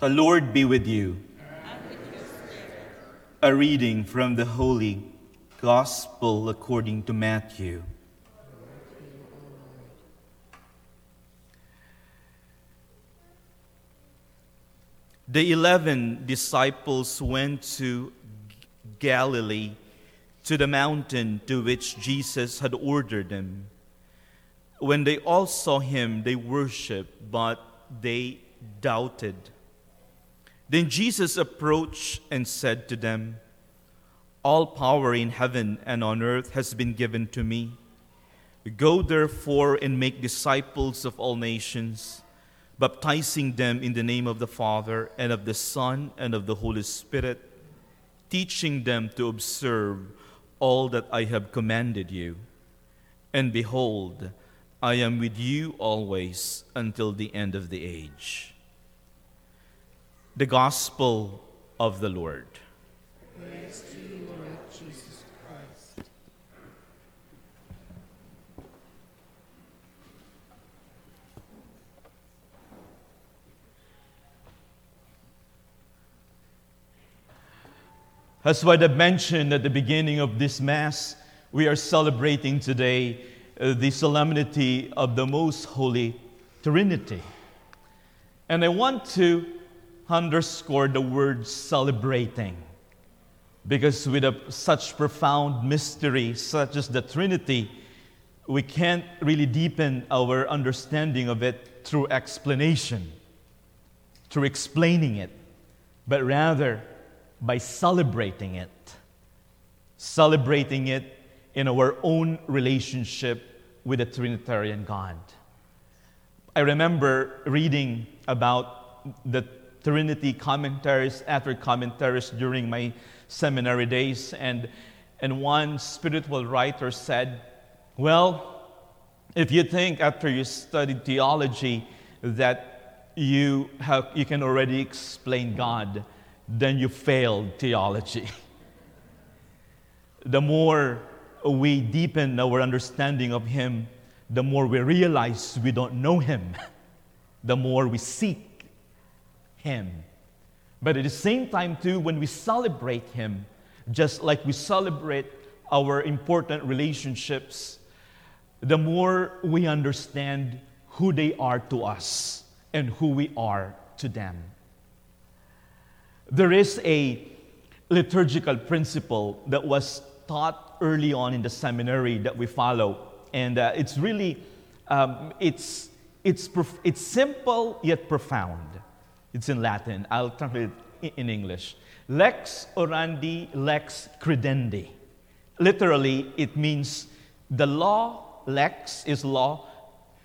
The Lord be with you. A reading from the Holy Gospel according to Matthew. The eleven disciples went to Galilee, to the mountain to which Jesus had ordered them. When they all saw him, they worshiped, but they doubted. Then Jesus approached and said to them, All power in heaven and on earth has been given to me. Go therefore and make disciples of all nations, baptizing them in the name of the Father and of the Son and of the Holy Spirit, teaching them to observe all that I have commanded you. And behold, I am with you always until the end of the age. The Gospel of the Lord. Praise you, Lord As what I mentioned at the beginning of this Mass, we are celebrating today uh, the solemnity of the Most Holy Trinity. And I want to underscore the word celebrating because with a, such profound mystery, such as the Trinity, we can't really deepen our understanding of it through explanation, through explaining it, but rather by celebrating it. Celebrating it in our own relationship with the Trinitarian God. I remember reading about the Trinity commentaries after commentaries during my seminary days, and, and one spiritual writer said, Well, if you think after you studied theology that you, have, you can already explain God, then you failed theology. the more we deepen our understanding of Him, the more we realize we don't know Him, the more we seek Him. But at the same time, too, when we celebrate Him, just like we celebrate our important relationships, the more we understand who they are to us and who we are to them. There is a liturgical principle that was taught early on in the seminary that we follow, and uh, it's really um, it's it's prof- it's simple yet profound. It's in Latin. I'll translate it in English. Lex orandi, lex credendi. Literally, it means the law. Lex is law.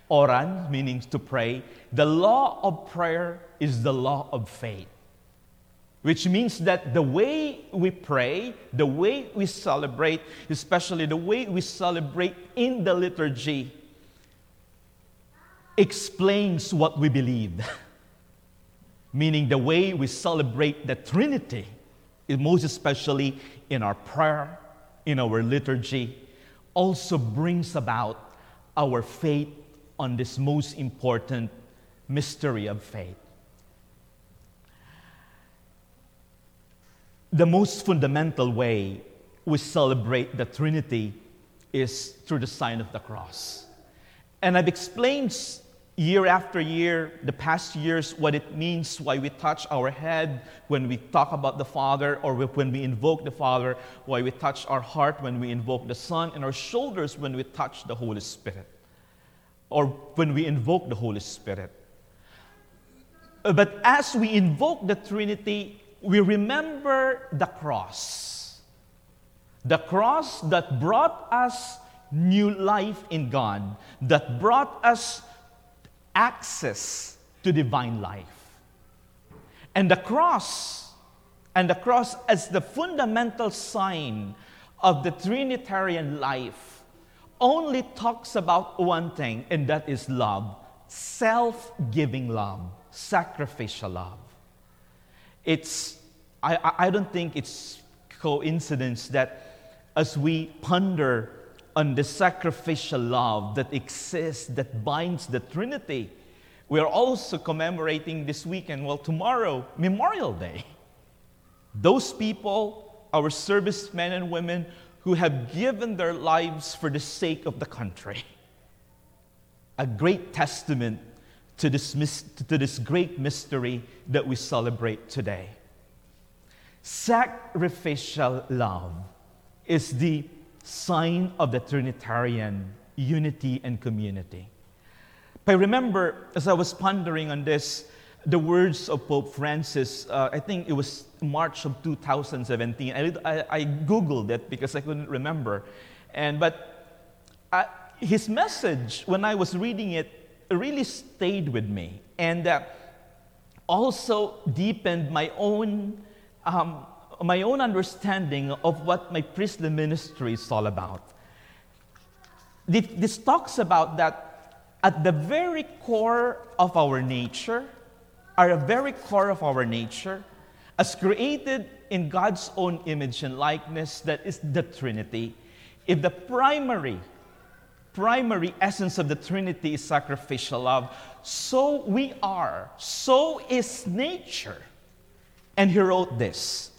Oran meaning to pray. The law of prayer is the law of faith which means that the way we pray, the way we celebrate, especially the way we celebrate in the liturgy, explains what we believe. Meaning, the way we celebrate the Trinity, most especially in our prayer, in our liturgy, also brings about our faith on this most important mystery of faith. the most fundamental way we celebrate the Trinity is through the sign of the cross. And I've explained year after year, the past years, what it means, why we touch our head when we talk about the Father, or when we invoke the Father, why we touch our heart when we invoke the Son, and our shoulders when we touch the Holy Spirit, or when we invoke the Holy Spirit. Uh, but as we invoke the Trinity, we remember the cross. The cross that brought us new life in God, that brought us access to divine life. And the cross, and the cross as the fundamental sign of the Trinitarian life, only talks about one thing, and that is love self giving love, sacrificial love. It's, I, I don't think it's coincidence that as we ponder on the sacrificial love that exists, that binds the Trinity, We are also commemorating this weekend, well, tomorrow, Memorial Day. Those people, our servicemen and women who have given their lives for the sake of the country. A great testament to this, to this great mystery that we celebrate today. Sacrificial love is the sign of the Trinitarian unity and community. But I remember as I was pondering on this, the words of Pope Francis, uh, I think it was March of 2017. I, I, I, Googled it because I couldn't remember. And, but uh, his message, when I was reading it, really stayed with me and uh, also deepened my own, um, my own understanding of what my priestly ministry is all about. This talks about that at the very core of our nature, at the very core of our nature, as created in God's own image and likeness, that is the Trinity. If the primary, primary essence of the Trinity is sacrificial love, so we are, so is nature. And he wrote this.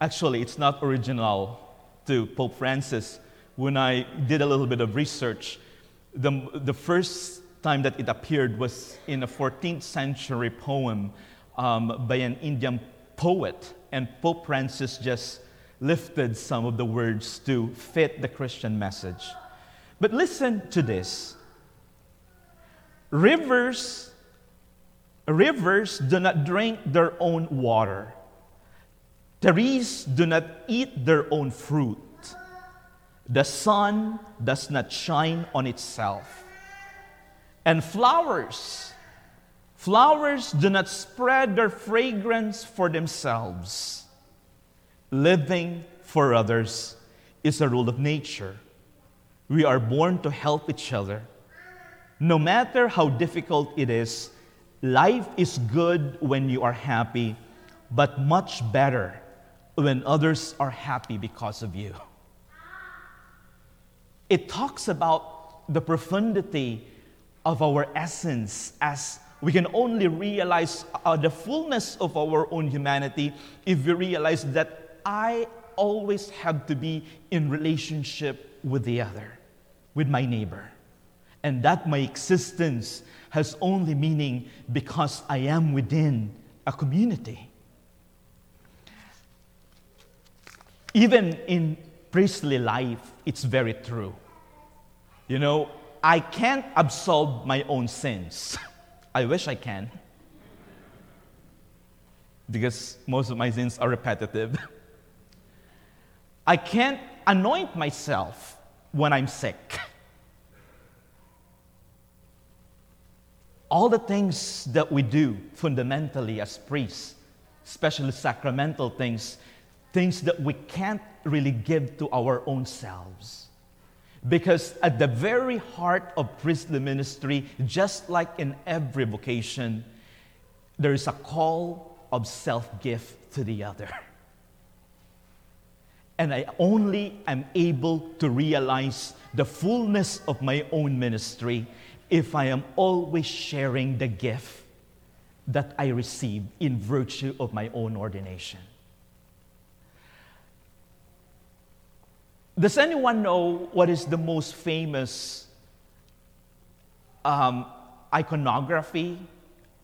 Actually, it's not original to Pope Francis. When I did a little bit of research, the, the first time that it appeared was in a 14th century poem um, by an Indian poet, and Pope Francis just lifted some of the words to fit the Christian message. But listen to this rivers, rivers do not drink their own water, trees do not eat their own fruit, the sun does not shine on itself and flowers. Flowers do not spread their fragrance for themselves. Living for others is a rule of nature. We are born to help each other. No matter how difficult it is, life is good when you are happy, but much better when others are happy because of you. It talks about the profundity of our essence as we can only realize uh, the fullness of our own humanity if we realize that I always have to be in relationship with the other, with my neighbor. And that my existence has only meaning because I am within a community. Even in priestly life, it's very true. You know, I can't absolve my own sins. I wish I can. Because most of my sins are repetitive. I can't anoint myself when I'm sick. All the things that we do fundamentally as priests, especially sacramental things, things that we can't really give to our own selves because at the very heart of priestly ministry, just like in every vocation, there is a call of self gift to the other. And I only am able to realize the fullness of my own ministry if I am always sharing the gift that I receive in virtue of my own ordination. Does anyone know what is the most famous um, iconography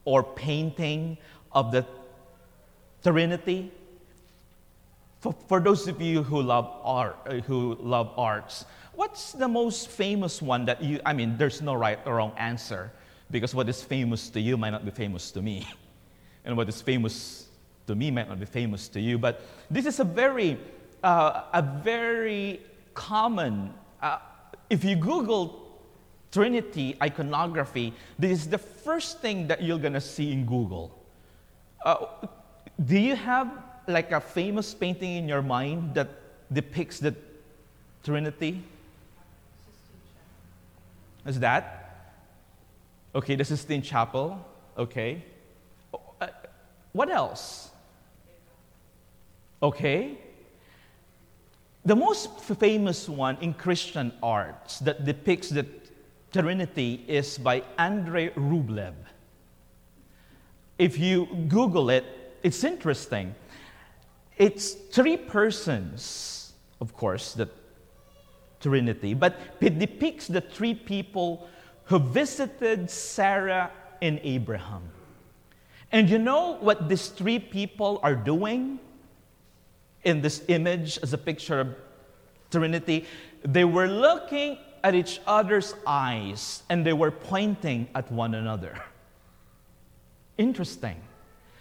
or painting of the Trinity? For, for those of you who love art, uh, who love arts, what's the most famous one that you? I mean, there's no right or wrong answer because what is famous to you might not be famous to me, and what is famous to me might not be famous to you. But this is a very uh, a very common, uh, if you Google Trinity iconography, this is the first thing that you're going to see in Google. Uh, do you have like a famous painting in your mind that depicts the Trinity? Is that? Okay, the Sistine Chapel. Okay. Uh, what else? Okay. The most famous one in Christian arts that depicts the Trinity is by Andrei Rublev. If you Google it, it's interesting. It's three persons, of course, the Trinity, but it depicts the three people who visited Sarah and Abraham. And you know what these three people are doing in this image as a picture of Trinity? They were looking at each other's eyes and they were pointing at one another. Interesting.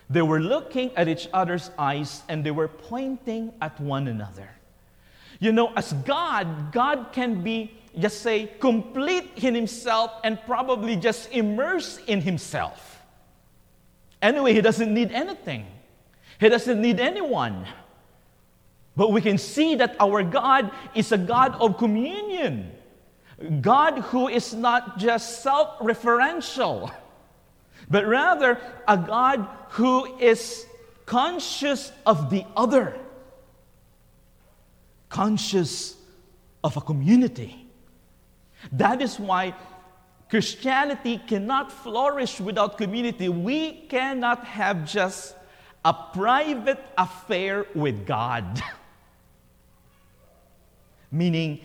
They were looking at each other's eyes and they were pointing at one another. You know, as God, God can be, just say, complete in Himself and probably just immerse in Himself. Anyway, He doesn't need anything, He doesn't need anyone. But we can see that our God is a God of communion. God who is not just self referential, but rather a God who is conscious of the other, conscious of a community. That is why Christianity cannot flourish without community. We cannot have just a private affair with God. Meaning,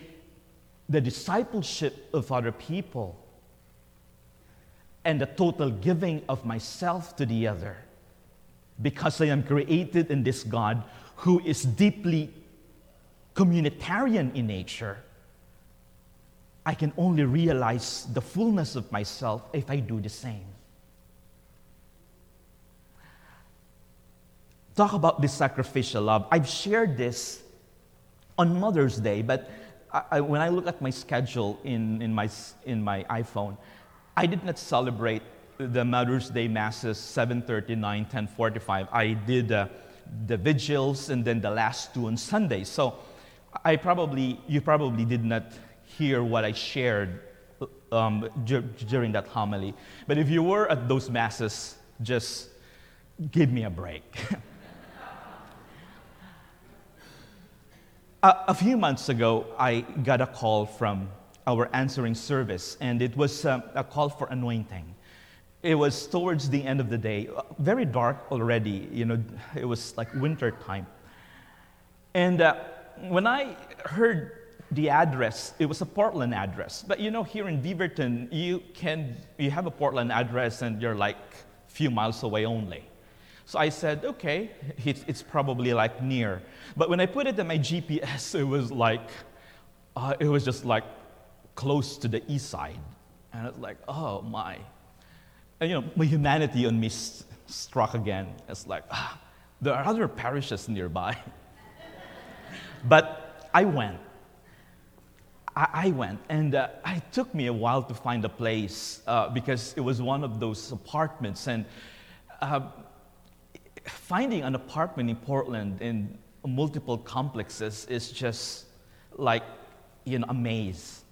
the discipleship of other people and the total giving of myself to the other because I am created in this God who is deeply communitarian in nature. I can only realize the fullness of myself if I do the same. Talk about this sacrificial love. I've shared this on Mother's Day, but I, I, when I look at my schedule in, in, my, in my iPhone, I did not celebrate the Mother's Day masses 7:39, 10:45. I did uh, the vigils and then the last two on Sunday. So I probably you probably did not hear what I shared um, during that homily. But if you were at those masses, just give me a break. A, few months ago, I got a call from our answering service, and it was uh, a call for anointing. It was towards the end of the day, uh, very dark already, you know, it was like winter time. And uh, when I heard the address, it was a Portland address. But you know, here in Beaverton, you can, you have a Portland address and you're like a few miles away only. So I said, okay, it's probably like near. But when I put it in my GPS, it was like, uh, it was just like close to the east side. And it's like, oh my. And you know, my humanity on me st- struck again. It's like, ah, there are other parishes nearby. but I went. I, I went, and uh, it took me a while to find a place uh, because it was one of those apartments. And uh, finding an apartment in Portland in multiple complexes is just like, you know, a maze.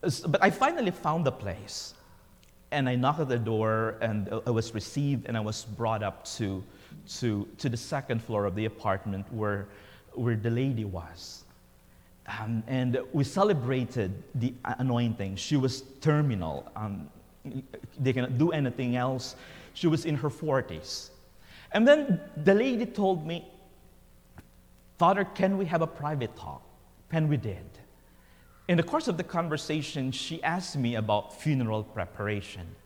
But I finally found the place. And I knocked at the door, and I was received, and I was brought up to, to, to the second floor of the apartment where, where the lady was. Um, and we celebrated the anointing. She was terminal. Um, they cannot do anything else. She was in her 40s. And then the lady told me, Father, can we have a private talk? And we did. In the course of the conversation, she asked me about funeral preparation.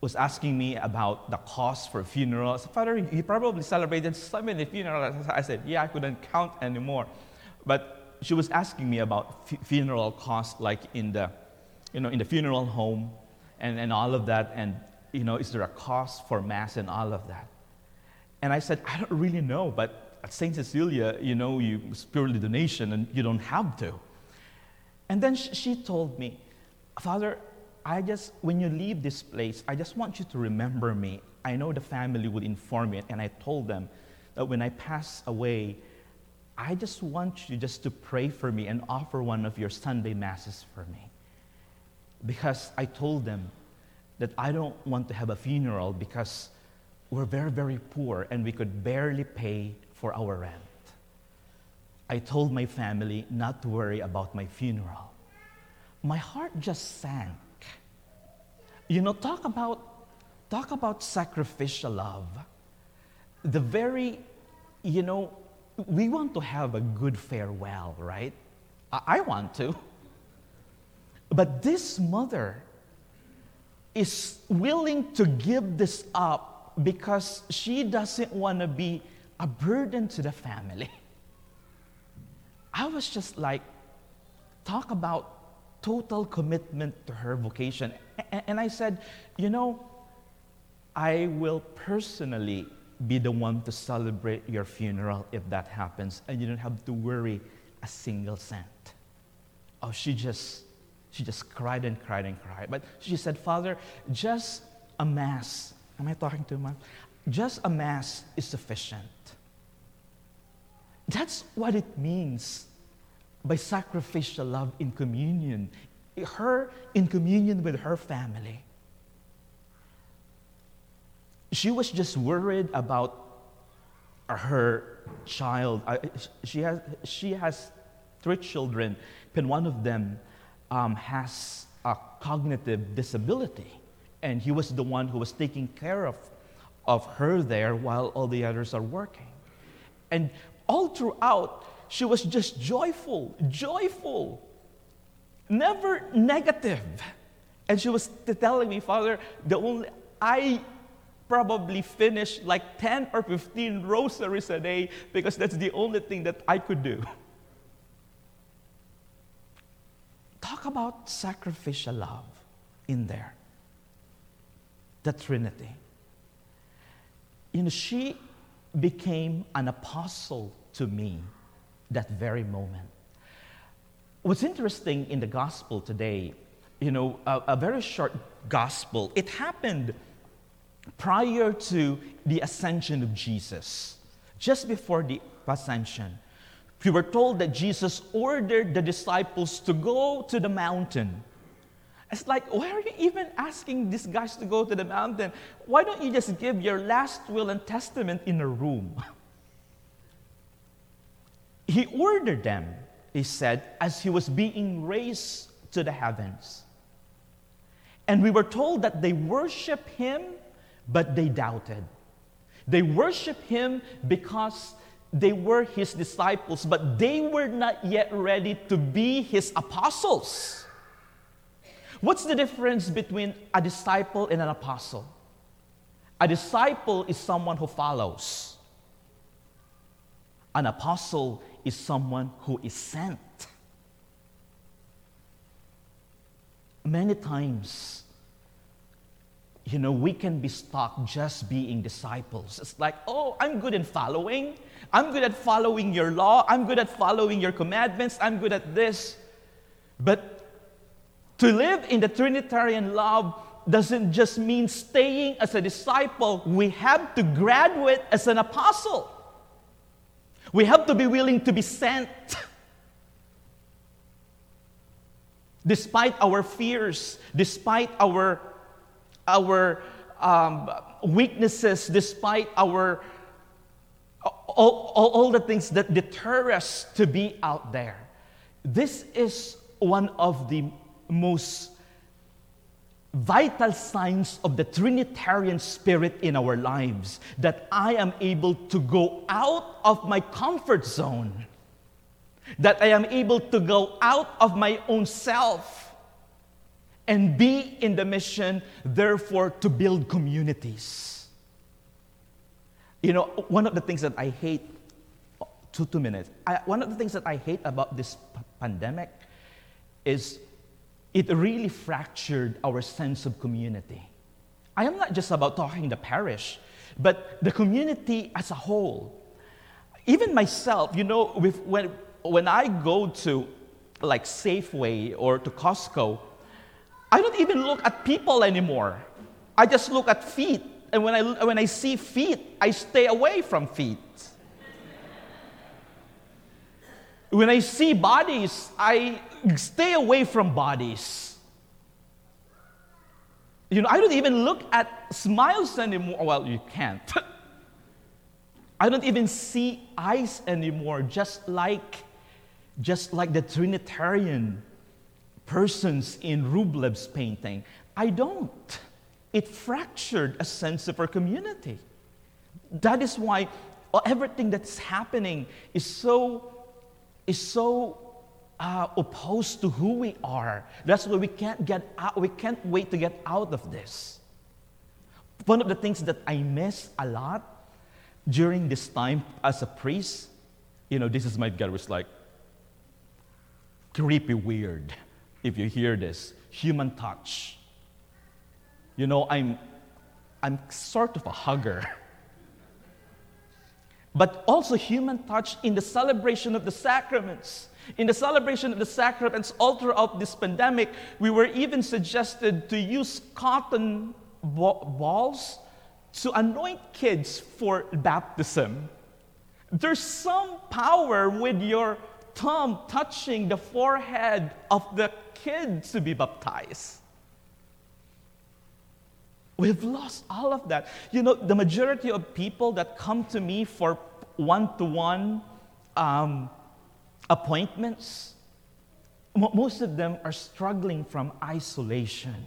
Was asking me about the cost for funeral. I said, Father, you probably celebrated so many funerals. I said, Yeah, I couldn't count anymore. But she was asking me about f- funeral costs, like in the, you know, in the funeral home and, and all of that. And you know, is there a cost for Mass and all of that? And I said, I don't really know, but at St. Cecilia, you know, you, it's purely donation and you don't have to. And then she told me, Father, I just, when you leave this place, I just want you to remember me. I know the family will inform me, and I told them that when I pass away, I just want you just to pray for me and offer one of your Sunday masses for me. Because I told them, that I don't want to have a funeral because we're very, very poor and we could barely pay for our rent. I told my family not to worry about my funeral. My heart just sank. You know, talk about talk about sacrificial love. The very, you know, we want to have a good farewell, right? I, I want to. But this mother is willing to give this up because she doesn't want to be a burden to the family. I was just like, talk about total commitment to her vocation. And I said, you know, I will personally be the one to celebrate your funeral if that happens, and you don't have to worry a single cent. Oh, she just, she just cried and cried and cried. But she said, Father, just a mass. Am I talking to mom? Just a mass is sufficient. That's what it means by sacrificial love in communion. Her in communion with her family. She was just worried about her child. She has, she has three children, and one of them um, has a cognitive disability. And he was the one who was taking care of, of her there while all the others are working. And all throughout, she was just joyful, joyful, never negative. And she was telling me, Father, the only I probably finish like 10 or 15 rosaries a day because that's the only thing that I could do. Talk about sacrificial love in there. The Trinity. You know, she became an apostle to me that very moment. What's interesting in the gospel today, you know, a, a very short gospel, it happened prior to the ascension of Jesus, just before the ascension. We were told that Jesus ordered the disciples to go to the mountain. It's like, why are you even asking these guys to go to the mountain? Why don't you just give your last will and testament in a room? he ordered them, he said, as he was being raised to the heavens. And we were told that they worship him, but they doubted. They worship him because they were his disciples, but they were not yet ready to be his apostles. What's the difference between a disciple and an apostle? A disciple is someone who follows. An apostle is someone who is sent. Many times, you know, we can be stuck just being disciples. It's like, oh, I'm good in following. I'm good at following your law. I'm good at following your commandments. I'm good at this. But to live in the Trinitarian love doesn't just mean staying as a disciple. We have to graduate as an apostle. We have to be willing to be sent. Despite our fears, despite our, our um, weaknesses, despite our all, all, all the things that deter us to be out there. This is one of the most vital signs of the Trinitarian spirit in our lives that I am able to go out of my comfort zone, that I am able to go out of my own self and be in the mission, therefore, to build communities. You know, one of the things that I hate, two, two minutes, I, one of the things that I hate about this p- pandemic is it really fractured our sense of community. I am not just about talking the parish, but the community as a whole. Even myself, you know, with, when, when I go to like Safeway or to Costco, I don't even look at people anymore. I just look at feet. And when I, when I see feet, I stay away from feet. When I see bodies, I stay away from bodies. You know, I don't even look at smiles anymore. Oh, well, you can't. I don't even see eyes anymore, just like, just like the Trinitarian persons in Rublev's painting. I don't. it fractured a sense of our community. That is why everything that's happening is so, is so uh, opposed to who we are. That's why we can't get out, we can't wait to get out of this. One of the things that I miss a lot during this time as a priest, you know, this is my gut was like creepy weird if you hear this. Human touch. You know, I'm I'm sort of a hugger. But also human touch in the celebration of the sacraments. In the celebration of the sacraments all throughout this pandemic, we were even suggested to use cotton balls to anoint kids for baptism. There's some power with your thumb touching the forehead of the kid to be baptized. We've lost all of that. You know, the majority of people that come to me for one to one appointments, most of them are struggling from isolation.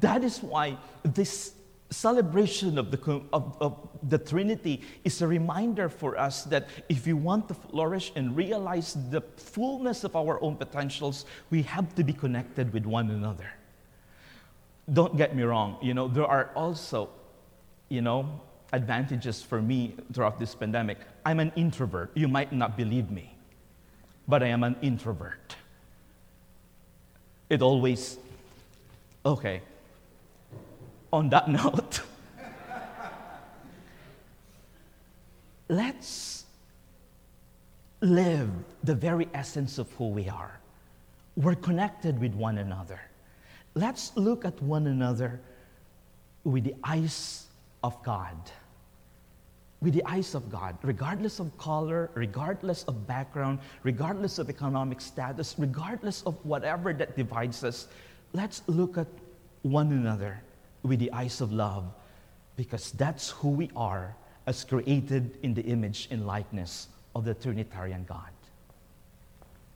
That is why this celebration of the, of, of, the Trinity is a reminder for us that if we want to flourish and realize the fullness of our own potentials, we have to be connected with one another. Don't get me wrong, you know, there are also, you know, advantages for me throughout this pandemic. I'm an introvert. You might not believe me, but I am an introvert. It always, okay, on that note, let's live the very essence of who we are. We're connected with one another. Let's look at one another with the eyes of God. With the eyes of God, regardless of color, regardless of background, regardless of economic status, regardless of whatever that divides us, let's look at one another with the eyes of love because that's who we are as created in the image and likeness of the Trinitarian God.